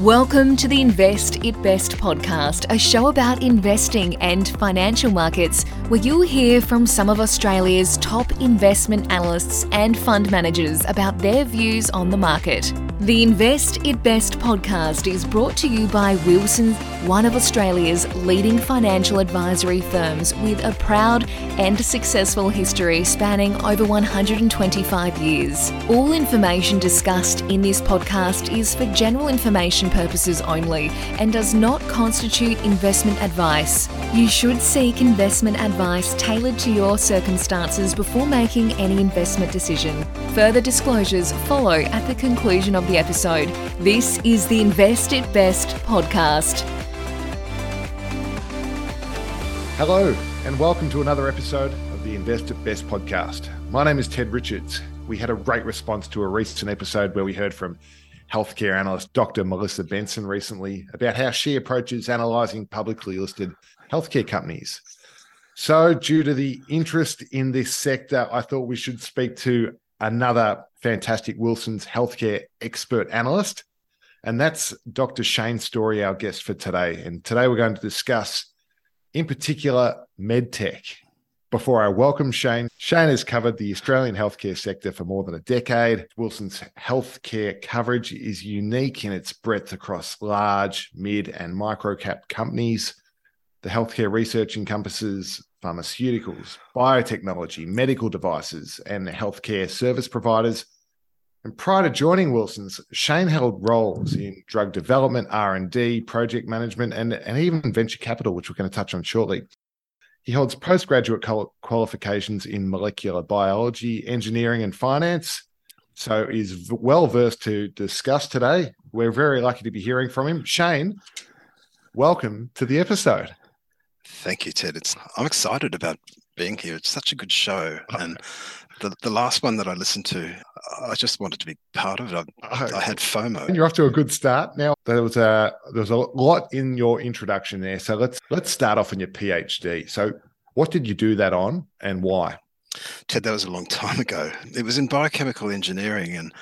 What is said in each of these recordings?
Welcome to the Invest It Best podcast, a show about investing and financial markets, where you'll hear from some of Australia's top investment analysts and fund managers about their views on the market. The Invest It Best podcast is brought to you by Wilsons, one of Australia's leading financial advisory firms with a proud and successful history spanning over 125 years. All information discussed in this podcast is for general information purposes only and does not constitute investment advice. You should seek investment advice tailored to your circumstances before making any investment decision. Further disclosures follow at the conclusion of the episode. This is the Invest It Best podcast. Hello, and welcome to another episode of the Invest It Best podcast. My name is Ted Richards. We had a great response to a recent episode where we heard from healthcare analyst Dr. Melissa Benson recently about how she approaches analyzing publicly listed healthcare companies. So, due to the interest in this sector, I thought we should speak to another fantastic Wilsons healthcare expert analyst. And that's Dr. Shane Storey, our guest for today. And today we're going to discuss, in particular, medtech. Before I welcome Shane, Shane has covered the Australian healthcare sector for more than a decade. Wilson's healthcare coverage is unique in its breadth across large, mid, and micro cap companies. The healthcare research encompasses pharmaceuticals, biotechnology, medical devices, and healthcare service providers. And prior to joining Wilson's, Shane held roles in drug development, R&D, project management, and, and even venture capital, which we're going to touch on shortly. He holds postgraduate qualifications in molecular biology, engineering, and finance. So is well versed to discuss today. We're very lucky to be hearing from him. Shane, welcome to the episode. Thank you, Ted. It's I'm excited about being here. It's such a good show, and the, the last one that I listened to, I just wanted to be part of it. I, I had FOMO. You're off to a good start. Now there was a there was a lot in your introduction there. So let's let's start off on your PhD. So what did you do that on, and why? Ted, that was a long time ago. It was in biochemical engineering, and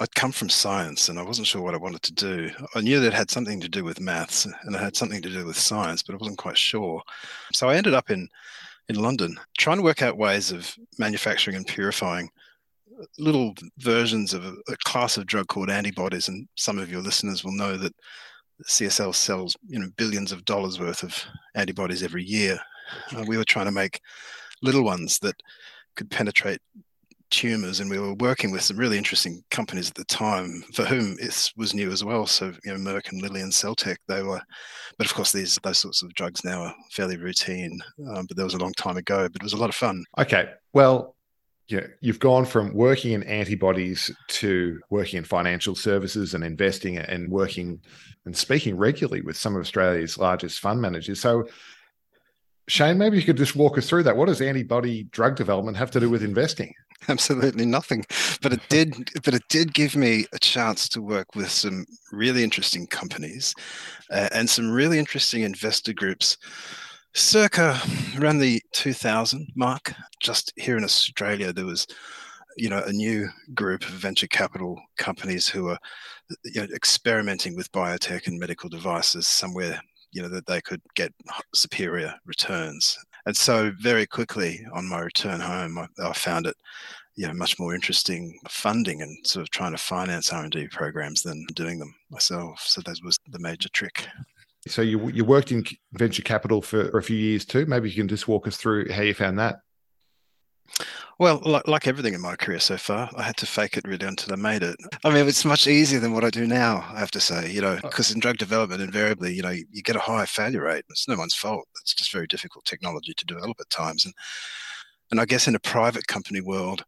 I'd come from science and I wasn't sure what I wanted to do. I knew that it had something to do with maths and it had something to do with science, but I wasn't quite sure. So I ended up in in London trying to work out ways of manufacturing and purifying little versions of a, a class of drug called antibodies. And some of your listeners will know that CSL sells you know billions of dollars worth of antibodies every year. Uh, we were trying to make little ones that could penetrate tumors and we were working with some really interesting companies at the time for whom it was new as well so you know merck and lilly and celltech they were but of course these those sorts of drugs now are fairly routine um, but that was a long time ago but it was a lot of fun okay well yeah, you've gone from working in antibodies to working in financial services and investing and working and speaking regularly with some of Australia's largest fund managers. So, Shane, maybe you could just walk us through that. What does antibody drug development have to do with investing? absolutely nothing. But it did but it did give me a chance to work with some really interesting companies uh, and some really interesting investor groups circa around the 2000 mark. Just here in australia there was you know a new group of venture capital companies who were you know, experimenting with biotech and medical devices somewhere you know that they could get superior returns and so very quickly on my return home, I, I found it you know much more interesting funding and sort of trying to finance r&d programs than doing them myself. So that was the major trick. So you you worked in venture capital for, for a few years too. Maybe you can just walk us through how you found that well, like, like, everything in my career so far, I had to fake it really until I made it. I mean, it's much easier than what I do now, I have to say, you know, because oh. in drug development, invariably, you know, you, you, get a higher failure rate. It's no one's fault. It's just very difficult technology to develop at times. And, and I guess in a private company world,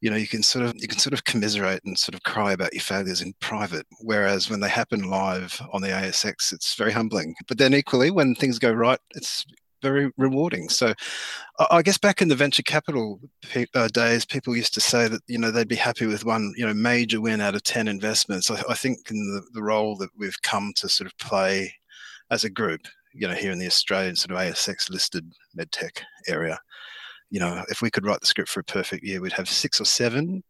you know, you can sort of you can sort of commiserate and sort of cry about your failures in private. Whereas when they happen live on the ASX, it's very humbling. But then equally, when things go right, it's very rewarding. So, I guess back in the venture capital uh, days, people used to say that you know they'd be happy with one you know major win out of ten investments. I, I think in the, the role that we've come to sort of play as a group, you know, here in the Australian sort of ASX listed medtech area, you know, if we could write the script for a perfect year, we'd have six or seven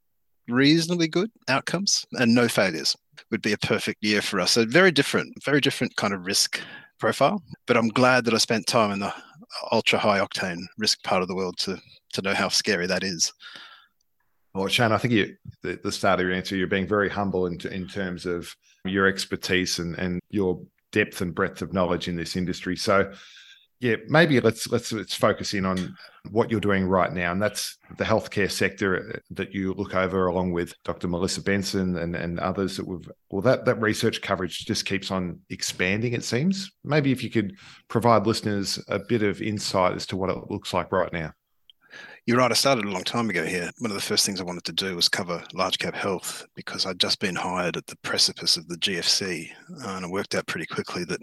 reasonably good outcomes and no failures. would be a perfect year for us. So very different, very different kind of risk profile. But I'm glad that I spent time in the ultra high octane risk part of the world to to know how scary that is. Well, Shane, I think you the, the start of your answer, you're being very humble in, in terms of your expertise and, and your depth and breadth of knowledge in this industry. So yeah, maybe let's let's let's focus in on what you're doing right now, and that's the healthcare sector uh, that you look over, along with Dr. Melissa Benson and and others that we've. Well, that that research coverage just keeps on expanding. It seems. Maybe if you could provide listeners a bit of insight as to what it looks like right now. You're right. I started a long time ago here. One of the first things I wanted to do was cover large cap health because I'd just been hired at the precipice of the GFC. Uh, and I worked out pretty quickly that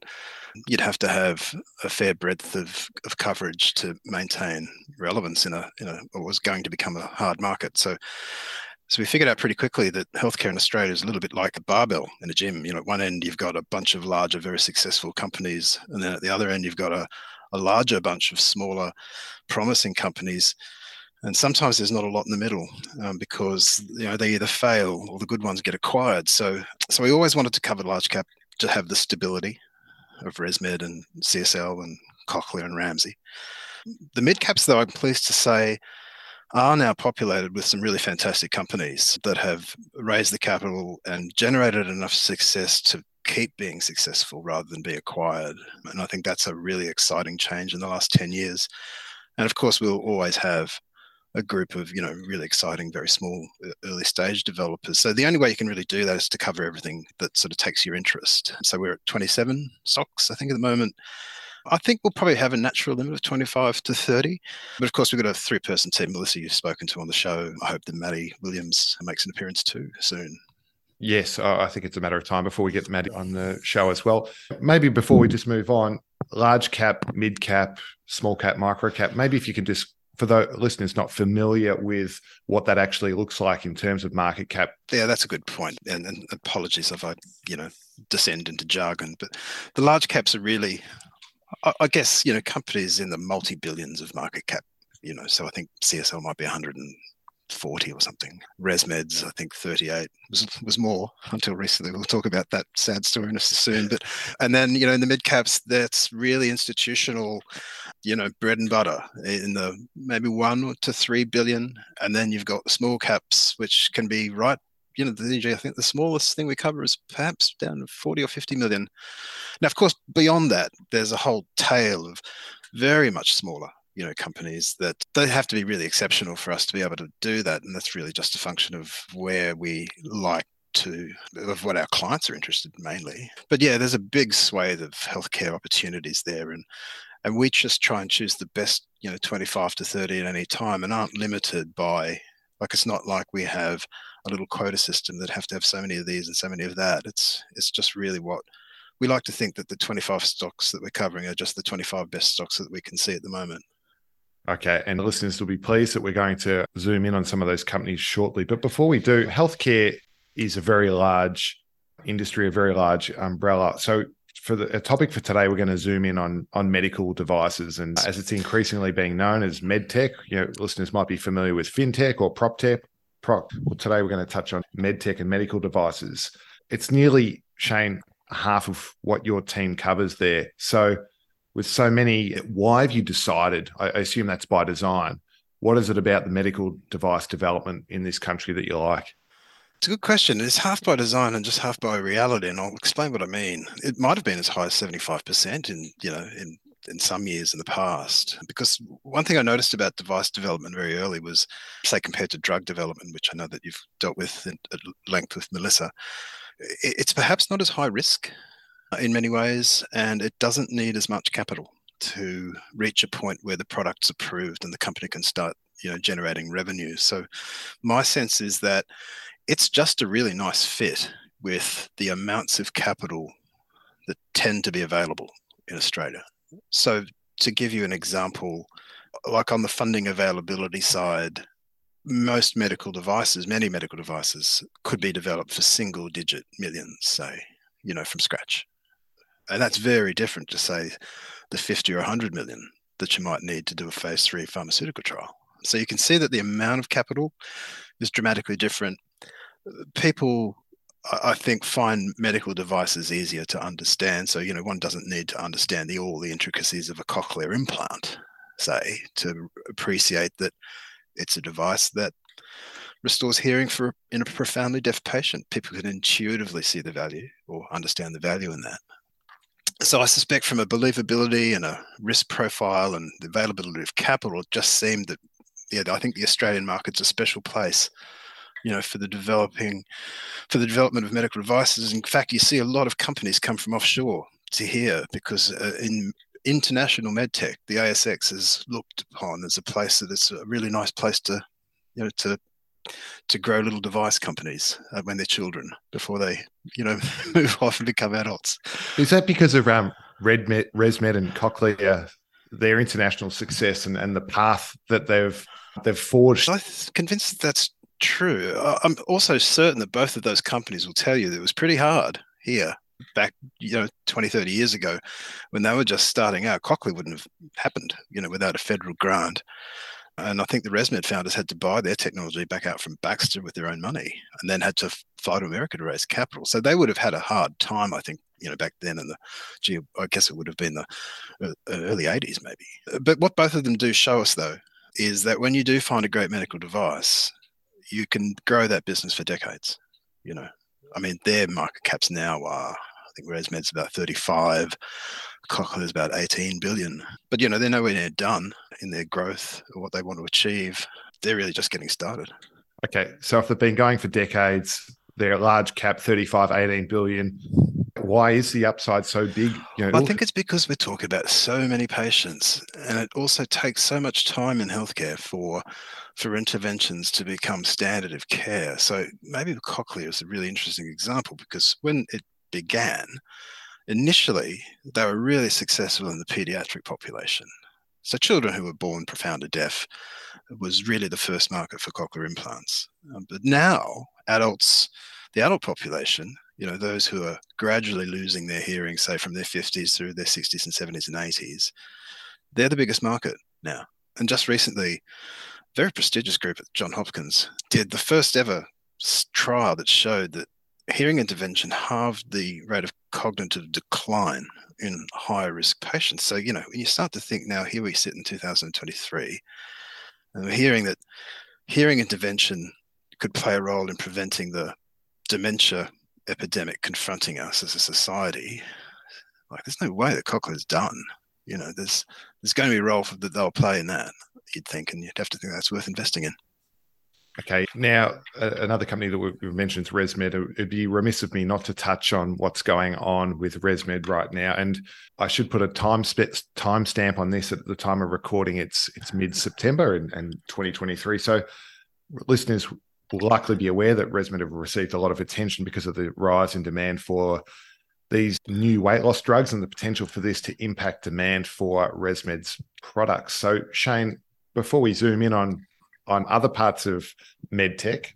you'd have to have a fair breadth of, of coverage to maintain relevance in a, in a what was going to become a hard market. So so we figured out pretty quickly that healthcare in Australia is a little bit like a barbell in a gym. You know, at one end you've got a bunch of larger, very successful companies, and then at the other end you've got a, a larger bunch of smaller, promising companies and sometimes there's not a lot in the middle um, because you know they either fail or the good ones get acquired. So so we always wanted to cover large cap to have the stability of ResMed and CSL and Cochlear and Ramsay. The mid caps, though, I'm pleased to say, are now populated with some really fantastic companies that have raised the capital and generated enough success to keep being successful rather than be acquired. And I think that's a really exciting change in the last 10 years. And of course, we'll always have a group of you know really exciting very small early stage developers so the only way you can really do that is to cover everything that sort of takes your interest so we're at 27 stocks i think at the moment I think we'll probably have a natural limit of 25 to 30. But of course, we've got a three person team. Melissa, you've spoken to on the show. I hope that Maddie Williams makes an appearance too soon. Yes, I think it's a matter of time before we get Maddie on the show as well. Maybe before we just move on, large cap, mid cap, small cap, micro cap, maybe if you could just for the listeners not familiar with what that actually looks like in terms of market cap. Yeah, that's a good point. And, and apologies if I, you know, descend into jargon, but the large caps are really, I, I guess, you know, companies in the multi billions of market cap. You know, so I think CSL might be 100 and 40 or something. ResMed's, I think 38 was, was more until recently. We'll talk about that sad story in a soon. But and then you know in the mid caps, that's really institutional, you know, bread and butter in the maybe one to three billion, and then you've got the small caps, which can be right. You know, the I think the smallest thing we cover is perhaps down to 40 or 50 million. Now, of course, beyond that, there's a whole tail of very much smaller you know companies that they have to be really exceptional for us to be able to do that and that's really just a function of where we like to of what our clients are interested in mainly. But yeah there's a big swathe of healthcare opportunities there and and we just try and choose the best you know 25 to 30 at any time and aren't limited by like it's not like we have a little quota system that have to have so many of these and so many of that. It's it's just really what we like to think that the 25 stocks that we're covering are just the 25 best stocks that we can see at the moment Okay. And the listeners will be pleased that we're going to zoom in on some of those companies shortly. But before we do, healthcare is a very large industry, a very large umbrella. So for the topic for today, we're going to zoom in on on medical devices, and as it's increasingly being known as medtech, you know, listeners might be familiar with fintech or proptech. Prop. Well, today we're going to touch on medtech and medical devices. It's nearly Shane half of what your team covers there. So with so many, why have you decided? I assume that's by design. What is it about the medical device development in this country that you like? It's a good question. It's half by design and just half by reality, and I'll explain what I mean. It might have been as high as seventy-five percent in you know in in some years in the past. Because one thing I noticed about device development very early was, say, compared to drug development, which I know that you've dealt with at length with Melissa, it's perhaps not as high risk in many ways, and it doesn't need as much capital to reach a point where the product's approved and the company can start you know generating revenue. So my sense is that it's just a really nice fit with the amounts of capital that tend to be available in australia. So to give you an example like on the funding availability side most medical devices many medical devices could be developed for single digit millions say you know from scratch and that's very different to say the 50 or 100 million that you might need to do a phase three pharmaceutical trial. So you can see that the amount of capital is dramatically different. People I think find medical devices easier to understand. So, you know, one doesn't need to understand the all the intricacies of a cochlear implant, say, to appreciate that it's a device that restores hearing for in a profoundly deaf patient. People can intuitively see the value or understand the value in that. So I suspect from a believability and a risk profile and the availability of capital, it just seemed that yeah, I think the Australian market's a special place you know, for the developing, for the development of medical devices. In fact, you see a lot of companies come from offshore to here because uh, in international medtech, the ASX is looked upon as a place that is a really nice place to, you know, to to grow little device companies uh, when they're children before they, you know, move off and become adults. Is that because of um, ResMed, ResMed and Cochlear, their international success and, and the path that they've they've forged? I'm convinced that's true. I'm also certain that both of those companies will tell you that it was pretty hard here back, you know, 20, 30 years ago when they were just starting out. Cochlear wouldn't have happened, you know, without a federal grant. And I think the ResMed founders had to buy their technology back out from Baxter with their own money and then had to fly to America to raise capital. So they would have had a hard time, I think, you know, back then in the, gee, I guess it would have been the uh, early 80s maybe. But what both of them do show us, though, is that when you do find a great medical device, you can grow that business for decades. You know, I mean, their market caps now are, think ResMed's about 35, Cochlear's about 18 billion. But, you know, they're nowhere near done in their growth or what they want to achieve. They're really just getting started. Okay. So if they've been going for decades, they're a large cap, 35, 18 billion. Why is the upside so big? You know, I think it's because we're talking about so many patients, and it also takes so much time in healthcare for for interventions to become standard of care. So maybe the cochlear is a really interesting example because when it began, initially they were really successful in the pediatric population. So children who were born profoundly deaf was really the first market for cochlear implants. Um, but now adults, the adult population, you know, those who are gradually losing their hearing, say from their 50s through their 60s and 70s and 80s, they're the biggest market now. And just recently, a very prestigious group at John Hopkins did the first ever trial that showed that hearing intervention halved the rate of cognitive decline in higher risk patients. So, you know, when you start to think now, here we sit in 2023, and we're hearing that hearing intervention could play a role in preventing the dementia epidemic confronting us as a society. Like, there's no way that Cochlear is done. You know, there's there's going to be a role that they'll play in that you'd think, and you'd have to think that's worth investing in. Okay. Now, another company that we've mentioned is ResMed. It'd be remiss of me not to touch on what's going on with ResMed right now. And I should put a time sp- on this at the time of recording. It's it's mid September and 2023. So listeners will likely be aware that ResMed have received a lot of attention because of the rise in demand for these new weight loss drugs and the potential for this to impact demand for ResMed's products. So, Shane, before we zoom in on on other parts of medtech,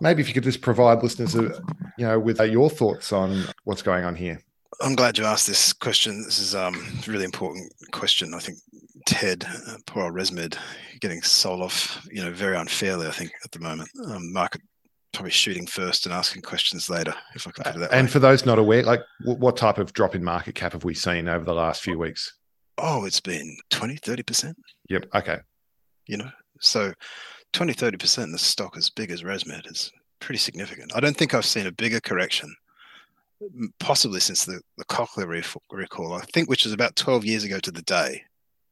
maybe if you could just provide listeners, a, you know, with uh, your thoughts on what's going on here. I'm glad you asked this question. This is um, a really important question. I think Ted, uh, poor old ResMed, getting sold off, you know, very unfairly. I think at the moment, um, market probably shooting first and asking questions later, if I could put it that and way. for those not aware, like what type of drop in market cap have we seen over the last few weeks? Oh, it's been 20, 30%. Yep. Okay you know so 20 30% in the stock as big as resmed is pretty significant. I don't think i've seen a bigger correction possibly since the, the cochlear recall. I think which is about 12 years ago to the day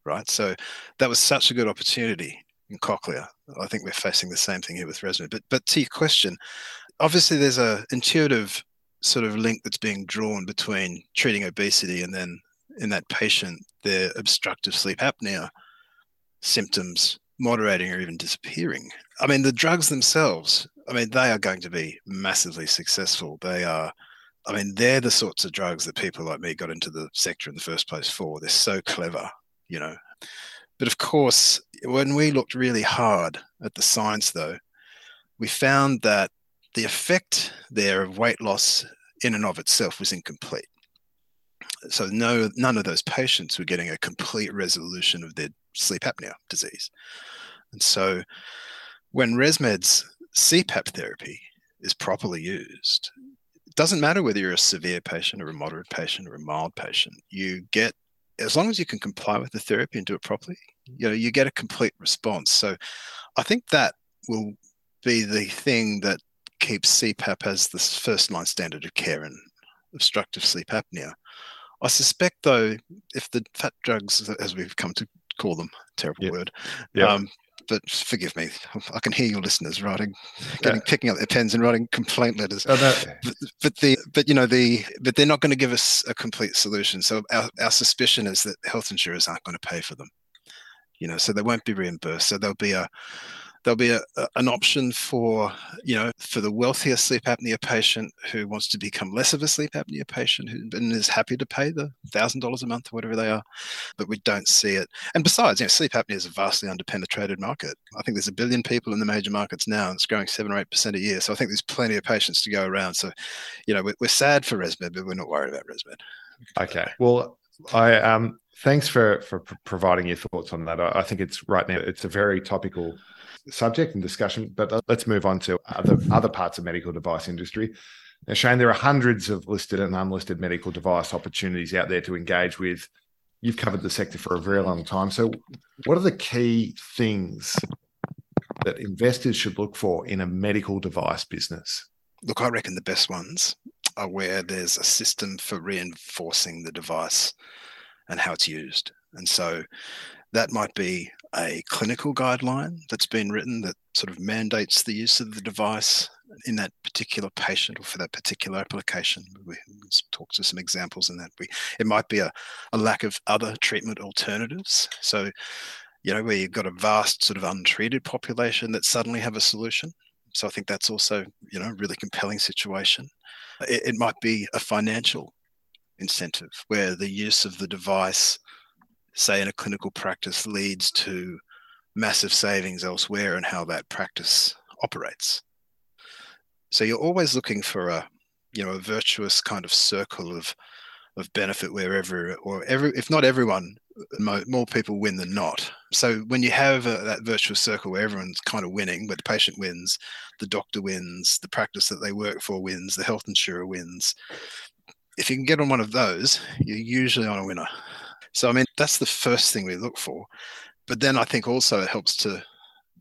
right? So that was such a good opportunity in cochlear. I think we're facing the same thing here with resmed. But but to your question obviously there's a intuitive sort of link that's being drawn between treating obesity and then in that patient their obstructive sleep apnea symptoms moderating or even disappearing. I mean, the drugs themselves, I mean, they are going to be massively successful. They are, I mean, they're the sorts of drugs that people like me got into the sector in the first place for. They're so clever, you know. But of course, when we looked really hard at the science, though, we found that the effect there of weight loss in and of itself was incomplete. So no, none of those patients were getting a complete resolution of their sleep apnea disease. And so when ResMed's CPAP therapy is properly used, it doesn't matter whether you're a severe patient or a moderate patient or a mild patient. You get as long as you can comply with the therapy and do it properly, you know, you get a complete response. So I think that will be the thing that keeps CPAP as the first line standard of care in obstructive sleep apnea. I suspect, though, if the fat drugs, as we've come to call them, terrible yep. word, yep. Um, but forgive me, I can hear your listeners writing, getting yeah. picking up their pens and writing complaint letters. Oh, no. but, but, the but you know the but they're not going to give us a complete solution. So our, our suspicion is that health insurers aren't going to pay for them. You know, so they won't be reimbursed. So there'll be a there'll be a, a, an option for you know for the wealthier sleep apnea patient who wants to become less of a sleep apnea patient who and is happy to pay the thousand dollars a month or whatever they are but we don't see it. And besides you know sleep apnea is a vastly underpenetrated market. I think there's a billion people in the major markets now and it's growing seven or eight percent a year. So i think there's plenty of patients to go around. So you know we're, we're sad for resmed but we're not worried about resmed. Okay. Well i um thanks for for providing your thoughts on that. I, I think it's right now it's a very topical subject and discussion, but let's move on to other other parts of medical device industry. Now, Shane, there are hundreds of listed and unlisted medical device opportunities out there to engage with. You've covered the sector for a very long time. So, what are the key things that investors should look for in a medical device business? Look, I reckon the best ones are where there's a system for reinforcing the device and how it's used. And so that might be a clinical guideline that's been written that sort of mandates the use of the device in that particular patient or for that particular application. We talk to some examples in that. We it might be a, a lack of other treatment alternatives. So, you know, where you've got a vast sort of untreated population that suddenly have a solution. So I think that's also, you know, a really compelling situation. It, it might be a financial incentive where the use of the device say in a clinical practice leads to massive savings elsewhere and how that practice operates. So you're always looking for a you know a virtuous kind of circle of of benefit wherever or every if not everyone more, people win than not so when you have a, that virtuous circle where everyone's kind of winning where the patient wins the doctor wins the practice that they work for wins the health insurer wins if you can get on one of those you're usually on a winner so I mean, that's the first thing we look for. But then I think also it helps to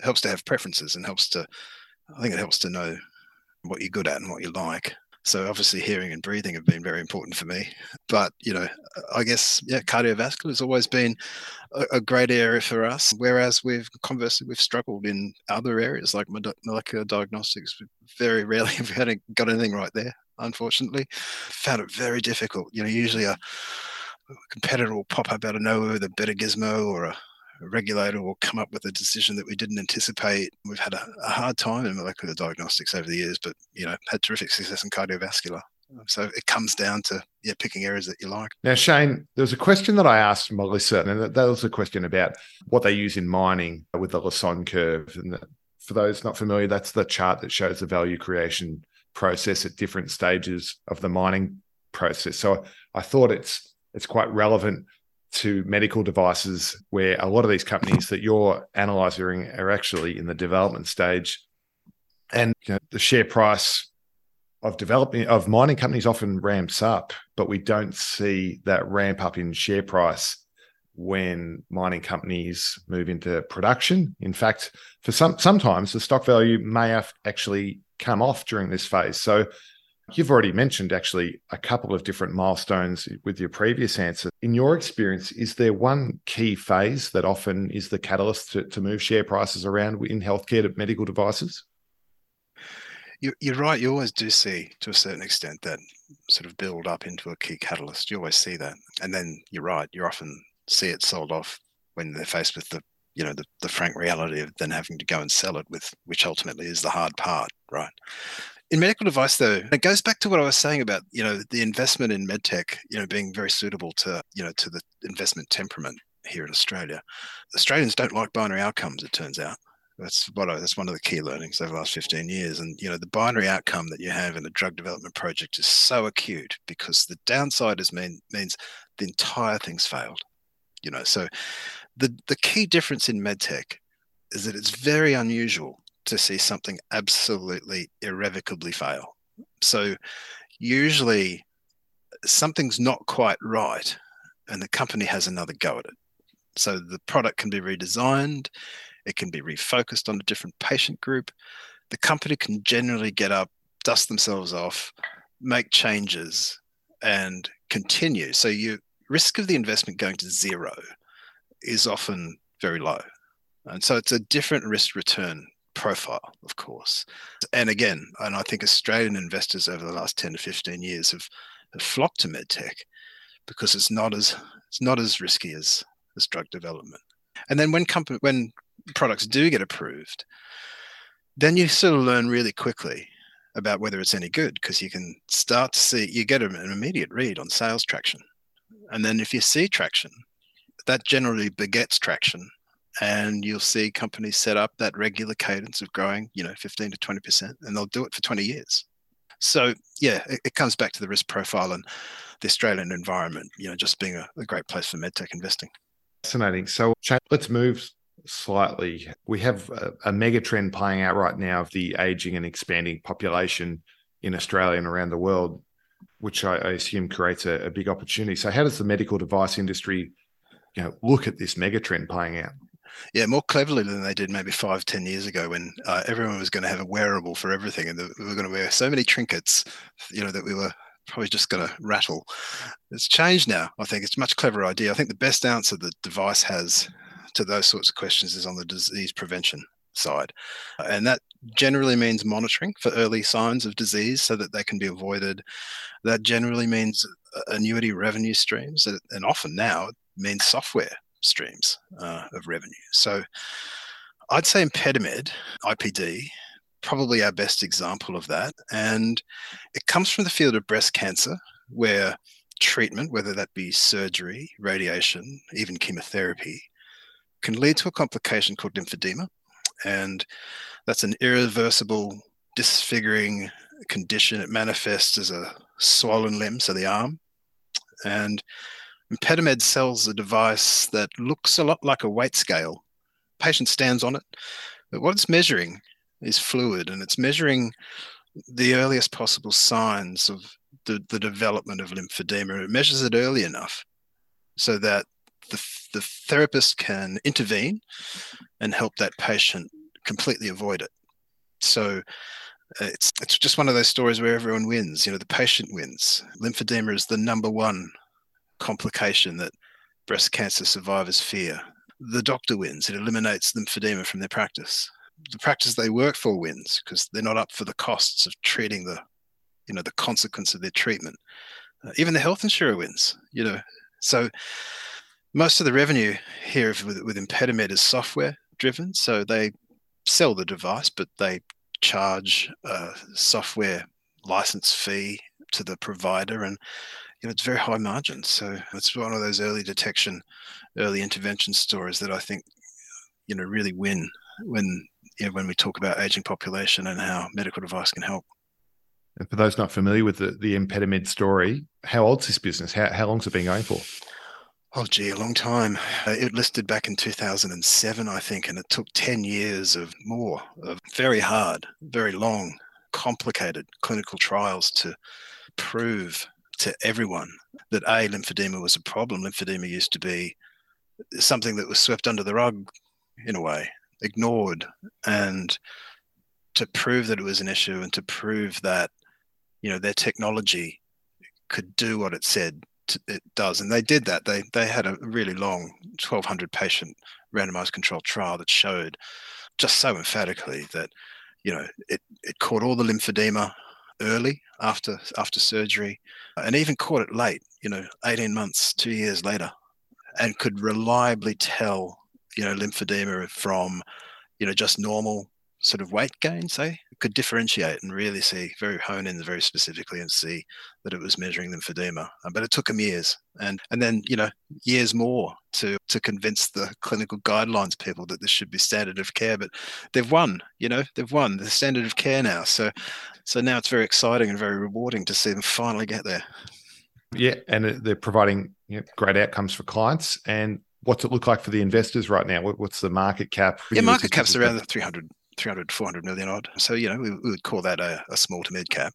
helps to have preferences and helps to I think it helps to know what you're good at and what you like. So obviously hearing and breathing have been very important for me. But you know, I guess yeah, cardiovascular has always been a, a great area for us. Whereas we've conversely we've struggled in other areas like molecular diagnostics. Very rarely have we had got anything right there. Unfortunately, found it very difficult. You know, usually a a competitor will pop up out of nowhere with a better gizmo or a, a regulator will come up with a decision that we didn't anticipate. We've had a, a, hard time in molecular diagnostics over the years, but you know, had terrific success in cardiovascular. So it comes down to yeah, picking areas that you like. Now, Shane, there was a question that I asked Melissa, and that was a question about what they use in mining with the Lassonde curve. And for those not familiar, that's the chart that shows the value creation process at different stages of the mining process. So I thought it's it's quite relevant to medical devices where a lot of these companies that you're analyzing are actually in the development stage. And you know, the share price of developing of mining companies often ramps up but we don't see that ramp up in share price when mining companies move into production. In fact for some sometimes the stock value may have actually come off during this phase. So You've already mentioned actually a couple of different milestones with your previous answer. In your experience, is there one key phase that often is the catalyst to, to move share prices around in healthcare to medical devices? You're right. You always do see, to a certain extent, that sort of build up into a key catalyst. You always see that, and then you're right. You often see it sold off when they're faced with the, you know, the, the frank reality of then having to go and sell it with, which ultimately is the hard part, right? In medical device though it goes back to what i was saying about you know the investment in medtech you know being very suitable to you know to the investment temperament here in australia. Australians don't like binary outcomes it turns out. That's what I, that's one of the key learnings over the last 15 years. And you know the binary outcome that you have in a drug development project is so acute because the downside is mean, means the entire thing's failed you know. So the the key difference in medtech is that it's very unusual to see something absolutely irrevocably fail. So, usually something's not quite right and the company has another go at it. So the product can be redesigned, it can be refocused on a different patient group. The company can generally get up, dust themselves off, make changes, and continue. So your risk of the investment going to zero is often very low. And so it's a different risk return profile, of course. And again, and I think Australian investors over the last 10 to 15 years have, have flocked to medtech because it's not as it's not as risky as, as drug development. And then when company when products do get approved, then you sort of learn really quickly about whether it's any good because you can start to see you get an immediate read on sales traction. And then if you see traction, that generally begets traction and you'll see companies set up that regular cadence of growing, you know, 15 to 20%, and they'll do it for 20 years. So yeah, it, it comes back to the risk profile and the Australian environment, you know, just being a, a great place for medtech investing. Fascinating. So let's move slightly. We have a, a mega trend playing out right now of the aging and expanding population in Australia and around the world, which I, I assume creates a, a, big opportunity. So, how does the medical device industry, you know, look at this mega trend playing out? Yeah, more cleverly than they did maybe five, ten years ago when uh, everyone was going to have a wearable for everything, and the, we were going to wear so many trinkets, you know, that we were probably just going to rattle. It's changed now. I think it's a much clever idea. I think the best answer the device has to those sorts of questions is on the disease prevention side, and that generally means monitoring for early signs of disease so that they can be avoided. That generally means annuity revenue streams, and often now means software streams uh, of revenue. So I'd say ImpediMed, IPD, probably our best example of that. And it comes from the field of breast cancer, where treatment, whether that be surgery, radiation, even chemotherapy, can lead to a complication called lymphedema. And that's an irreversible, disfiguring condition. It manifests as a swollen limb, so the arm. And ImpediMed sells a device that looks a lot like a weight scale. Patient stands on it, but what it's measuring is fluid and it's measuring the earliest possible signs of the, the development of lymphedema. It measures it early enough so that the, the therapist can intervene and help that patient completely avoid it. So uh, it's, it's just one of those stories where everyone wins. You know, the patient wins. Lymphedema is the number one complication that breast cancer survivors fear. The doctor wins. It eliminates lymphedema from their practice. The practice they work for wins because they're not up for the costs of treating the, you know, the consequence of their treatment. Uh, even the health insurer wins. You know, so most of the revenue here with, with ImpediMed is software driven. So they sell the device, but they charge a software license fee to the provider and know, it's very high margin. So it's one of those early detection, early intervention stories that I think, you know, really win when you know, when we talk about aging population and how medical device can help. And for those not familiar with the, the ImpediMed story, how old's this business? How, how long's it been going for? Oh, gee, a long time. Uh, it listed back in 2007, I think, and it took 10 years of more, of very hard, very long, complicated clinical trials to prove to everyone that a lymphedema was a problem. Lymphedema used to be something that was swept under the rug, in a way, ignored, and to prove that it was an issue and to prove that you know their technology could do what it said it does, and they did that. They they had a really long 1,200 patient randomized controlled trial that showed just so emphatically that you know it it caught all the lymphedema early after after surgery, and even caught it late. You know, 18 months, two years later, and could reliably tell you know lymphedema from you know just normal sort of weight gain, say, could differentiate and really see, very hone in very specifically and see that it was measuring lymphedema. Uh, but it took them years, and and then you know years more to to convince the clinical guidelines people that this should be standard of care. But they've won, you know, they've won the standard of care now. So so now it's very exciting and very rewarding to see them finally get there. Yeah, and they're providing you know, great outcomes for clients. And what's it look like for the investors right now? What's the market cap? Yeah, market cap's around the 300 300 400 million odd. So you know we, we would call that a, a, small to mid cap.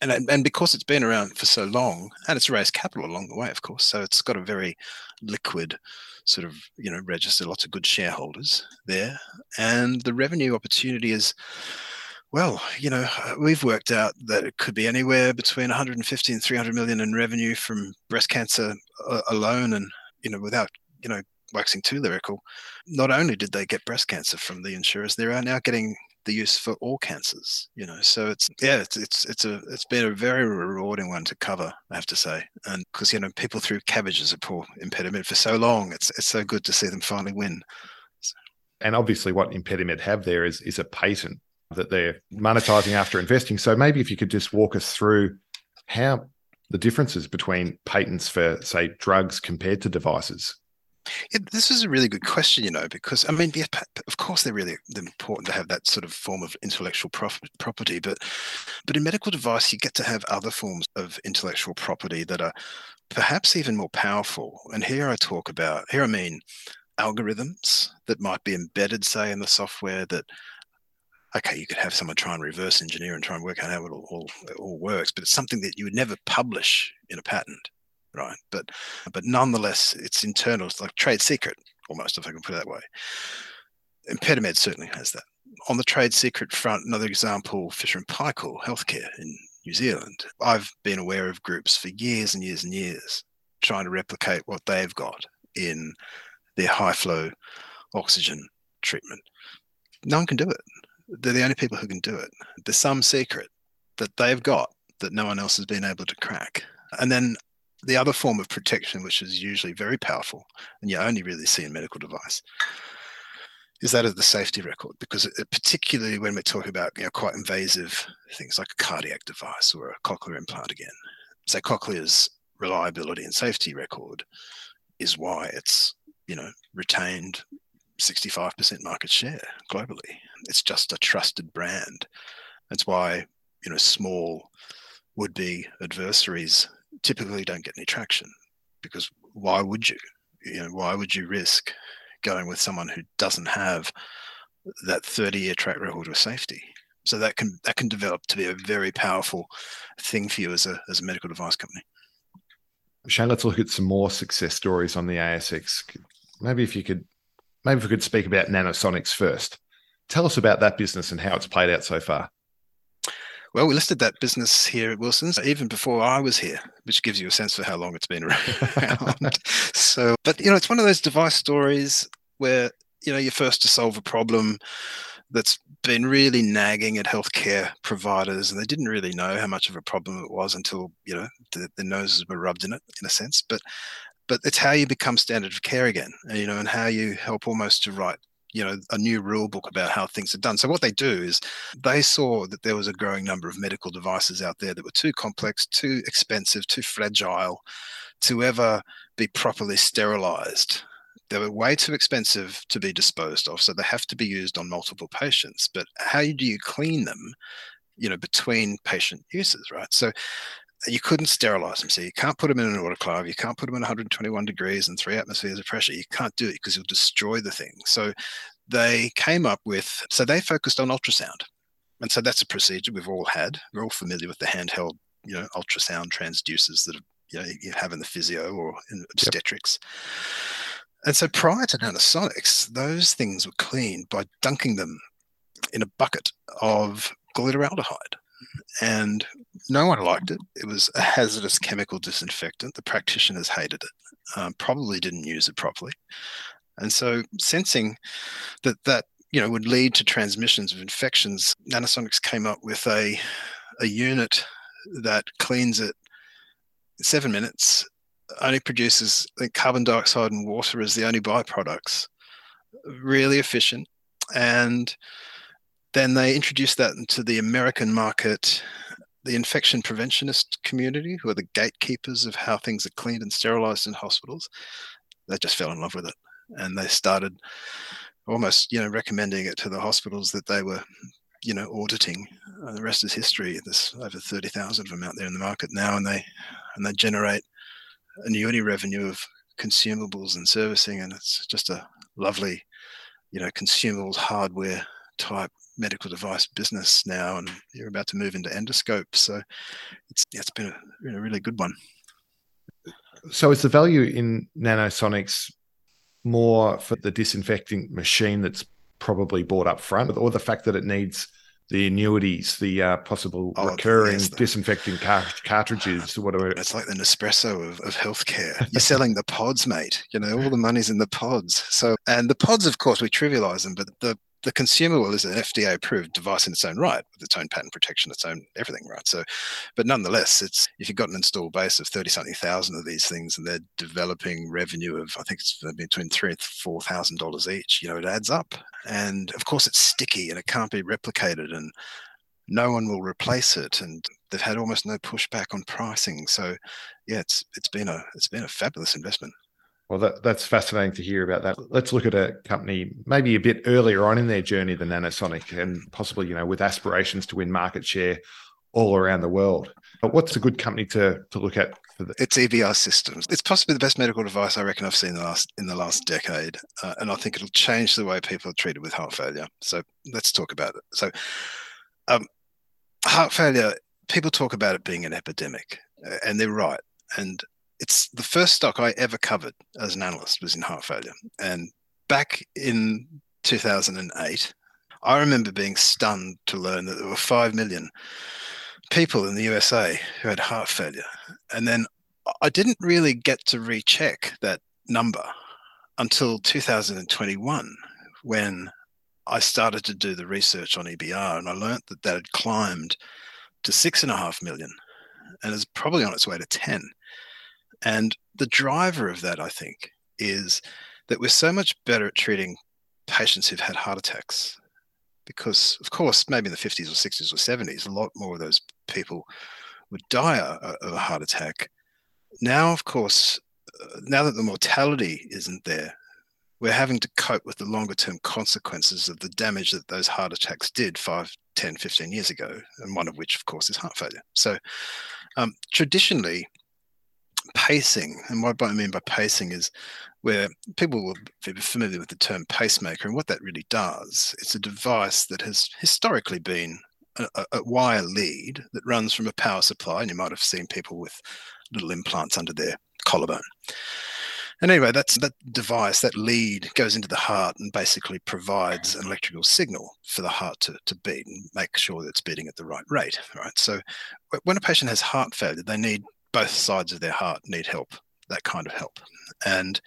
And and because it's been around for so long and it's raised capital along the way of course so it's got a very liquid sort of you know register lots of good shareholders there. And the revenue opportunity is well, you know, we've worked out that it could be anywhere between 150 and 300 million in revenue from breast cancer uh, alone, and you know, without you know waxing too lyrical, not only did they get breast cancer from the insurers, they are now getting the use for all cancers. You know, so it's yeah, it's it's it's a it's been a very rewarding one to cover, I have to say, and because you know people threw cabbage as a poor ImpediMed for so long, it's it's so good to see them finally win. So. And obviously, what ImpediMed have there is is a patent that they're monetizing after investing. So maybe if you could just walk us through how the differences between patents for, say, drugs compared to devices. Yeah, this is a really good question, you know, because I mean, yeah, of course, they're really important to have that sort of form of intellectual property, but but in medical device, you get to have other forms of intellectual property that are perhaps even more powerful. And here I talk about here I mean algorithms that might be embedded, say, in the software that okay, you could have someone try and reverse engineer and try and work out how it all, all, it all works, but it's something that you would never publish in a patent, right? But but nonetheless, it's internal. It's like trade secret almost, if I can put it that way. ImpediMed certainly has that. On the trade secret front, another example, Fisher and Paykel Healthcare in New Zealand. I've been aware of groups for years and years and years trying to replicate what they've got in their high flow oxygen treatment. No one can do it they're the only people who can do it. There's some secret that they've got that no one else has been able to crack. And then the other form of protection, which is usually very powerful, and you only really see in medical device, is that of the safety record. Because it, particularly when we're talking about you know, quite invasive things like a cardiac device or a cochlear implant again, so cochlear's reliability and safety record is why it's you know retained 65% market share globally. It's just a trusted brand. That's why, you know, small would be adversaries typically don't get any traction because why would you? You know, why would you risk going with someone who doesn't have that 30 year track record of safety? So that can that can develop to be a very powerful thing for you as a as a medical device company. Shane, let's look at some more success stories on the ASX. Maybe if you could maybe if we could speak about Nanosonics first. Tell us about that business and how it's played out so far. Well, we listed that business here at Wilson's even before I was here, which gives you a sense for how long it's been around. so, but you know, it's one of those device stories where you know you're first to solve a problem that's been really nagging at healthcare providers, and they didn't really know how much of a problem it was until you know the, the noses were rubbed in it, in a sense. But but it's how you become standard of care again, you know, and how you help almost to write you know a new rule book about how things are done. So what they do is they saw that there was a growing number of medical devices out there that were too complex too expensive too fragile to ever be properly sterilized. They were way too expensive to be disposed of so they have to be used on multiple patients. But how do you clean them you know between patient uses right? So you couldn't sterilize them. So you can't put them in an autoclave. You can't put them in 121 degrees and three atmospheres of pressure. You can't do it because you'll destroy the thing. So they came up with, so they focused on ultrasound. And so that's a procedure we've all had. We're all familiar with the handheld, you know, ultrasound transducers that you know you have in the physio or in obstetrics. Yep. And so prior to nanosonics, those things were cleaned by dunking them in a bucket of glutaraldehyde and no one liked it. It was a hazardous chemical disinfectant. The practitioners hated it, um, probably didn't use it properly. And so, sensing that that you know would lead to transmissions of infections, Nanosonics came up with a a unit that cleans it seven minutes, only produces carbon dioxide and water as the only byproducts. Really efficient, and then they introduced that into the American market, the infection preventionist community, who are the gatekeepers of how things are cleaned and sterilized in hospitals. They just fell in love with it. And they started almost, you know, recommending it to the hospitals that they were, you know, auditing. Uh, the rest is history. There's over 30,000 of them out there in the market now, and they and they generate annuity revenue of consumables and servicing, and it's just a lovely, you know, consumables hardware type medical device business now, and you're about to move into endoscope. So it's yeah, it's been a, been a really good one. So is the value in nanosonics more for the disinfecting machine that's probably bought up front, or the fact that it needs the annuities, the uh, possible oh, recurring yes, disinfecting car- cartridges, whatever. It's like the Nespresso of, of healthcare. You're selling the pods, mate. You know, all the money's in the pods. So, and the pods, of course, we trivialize them, but the the consumable is an FDA approved device in its own right, with its own patent protection, its own everything, right? So, but nonetheless, it's if you've got an installed base of 30 something thousand of these things and they're developing revenue of, I think it's uh, between three and four thousand dollars each, you know, it adds up. And of course, it's sticky and it can't be replicated and no one will replace it. And they've had almost no pushback on pricing. So, yeah, it's it's been a it's been a fabulous investment. Well, that, that's fascinating to hear about that. Let's look at a company maybe a bit earlier on in their journey than Nanosonic and possibly, you know, with aspirations to win market share all around the world. But what's a good company to, to look at? It's EBR Systems. It's possibly the best medical device I reckon I've seen in the last in the last decade, uh, and I think it'll change the way people are treated with heart failure. So let's talk about it. So, um, heart failure. People talk about it being an epidemic, and they're right. And it's the first stock I ever covered as an analyst was in heart failure. And back in 2008, I remember being stunned to learn that there were 5 million people in the USA who had heart failure. And then I didn't really get to recheck that number until 2021 when I started to do the research on EBR and I learned that that had climbed to six and a half million and is probably on its way to 10. And the driver of that, I think, is that we're so much better at treating patients who've had heart attacks. Because, of course, maybe in the 50s or 60s or 70s, a lot more of those people would die of a heart attack. Now, of course, uh, now that the mortality isn't there, we're having to cope with the longer term consequences of the damage that those heart attacks did 5, 10, 15 years ago, and one of which, of course, is heart failure. So, um, traditionally, pacing, and what I mean by pacing is where people will be familiar with the term pacemaker, and what that really does, it's a device that has historically been a, a, wire lead that runs from a power supply, and you might have seen people with little implants under their collarbone. And anyway, that's that device, that lead goes into the heart and basically provides an electrical signal for the heart to, to beat and make sure that it's beating at the right rate. Right. So when a patient has heart failure, they need both sides of their heart need help, that kind of help. And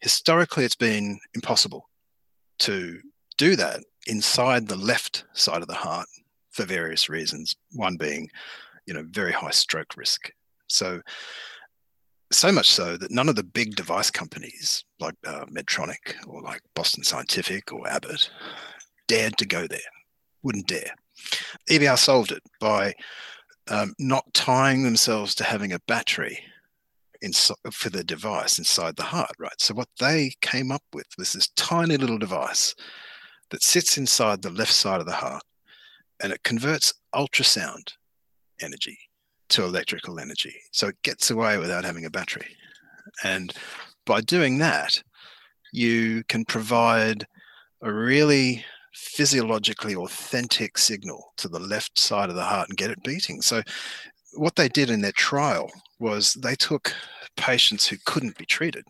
historically, it's been impossible to do that inside the left side of the heart for various reasons. One being, you know, very high stroke risk. So, so much so that none of the big device companies like uh, Medtronic or like Boston Scientific or Abbott dared to go there, wouldn't dare. EBR solved it by um, not tying themselves to having a battery for the device inside the heart, right? So what they came up with was this tiny little device that sits inside the left side of the heart, and it converts ultrasound energy to electrical energy. So it gets away without having a battery. And by doing that, you can provide a really physiologically authentic signal to the left side of the heart and get it beating. So, what they did in their trial was they took patients who couldn't be treated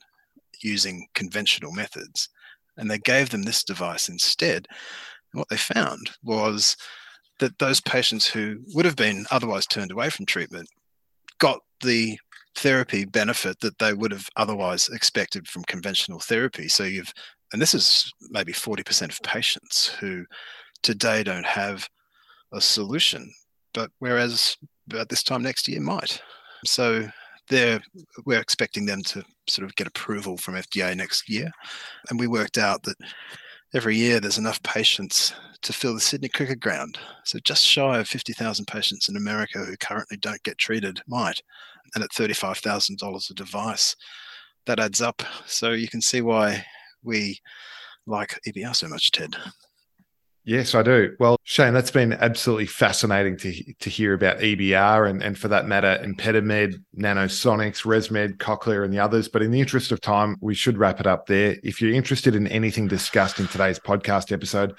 using conventional methods and they gave them this device instead. And what they found was that those patients who would have been otherwise turned away from treatment got the therapy benefit that they would have otherwise expected from conventional therapy. So you've and this is maybe 40% of patients who today don't have a solution, but whereas at this time next year might. So we're expecting them to sort of get approval from FDA next year. And we worked out that every year there's enough patients to fill the Sydney Cricket Ground. So just shy of 50,000 patients in America who currently don't get treated might. And at $35,000 a device, that adds up. So you can see why we like EBR so much, Ted. Yes, I do. Well, Shane, that's been absolutely fascinating to to hear about EBR and, and for that matter, ImpediMed, Nanosonics, ResMed, Cochlear, and the others. But in the interest of time, we should wrap it up there. If you're interested in anything discussed in today's podcast episode,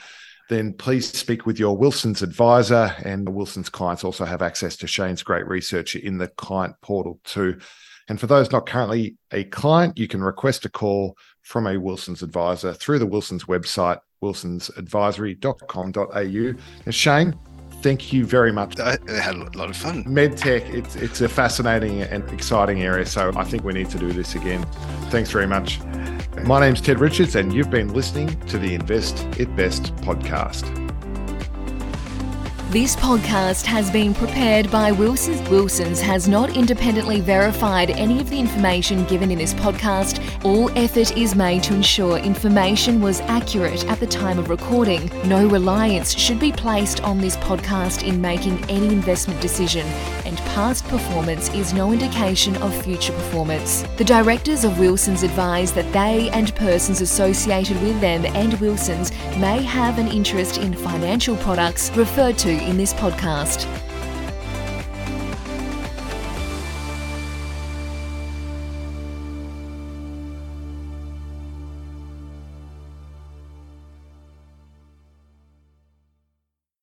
then please speak with your Wilson's advisor. And Wilson's clients also have access to Shane's great research in the client portal too. And for those not currently a client, you can request a call from a Wilson's advisor through the Wilson's website, wilsonsadvisory.com.au. And Shane, thank you very much. Uh, I had a lot of fun. MedTech, it's, it's a fascinating and exciting area. So I think we need to do this again. Thanks very much. My name's Ted Richards, and you've been listening to the Invest It Best podcast. This podcast has been prepared by Wilsons. Wilsons has not independently verified any of the information given in this podcast. All effort is made to ensure information was accurate at the time of recording. No reliance should be placed on this podcast in making any investment decision, and past performance is no indication of future performance. The directors of Wilsons advise that they and persons associated with them and Wilsons may have an interest in financial products referred to in this podcast.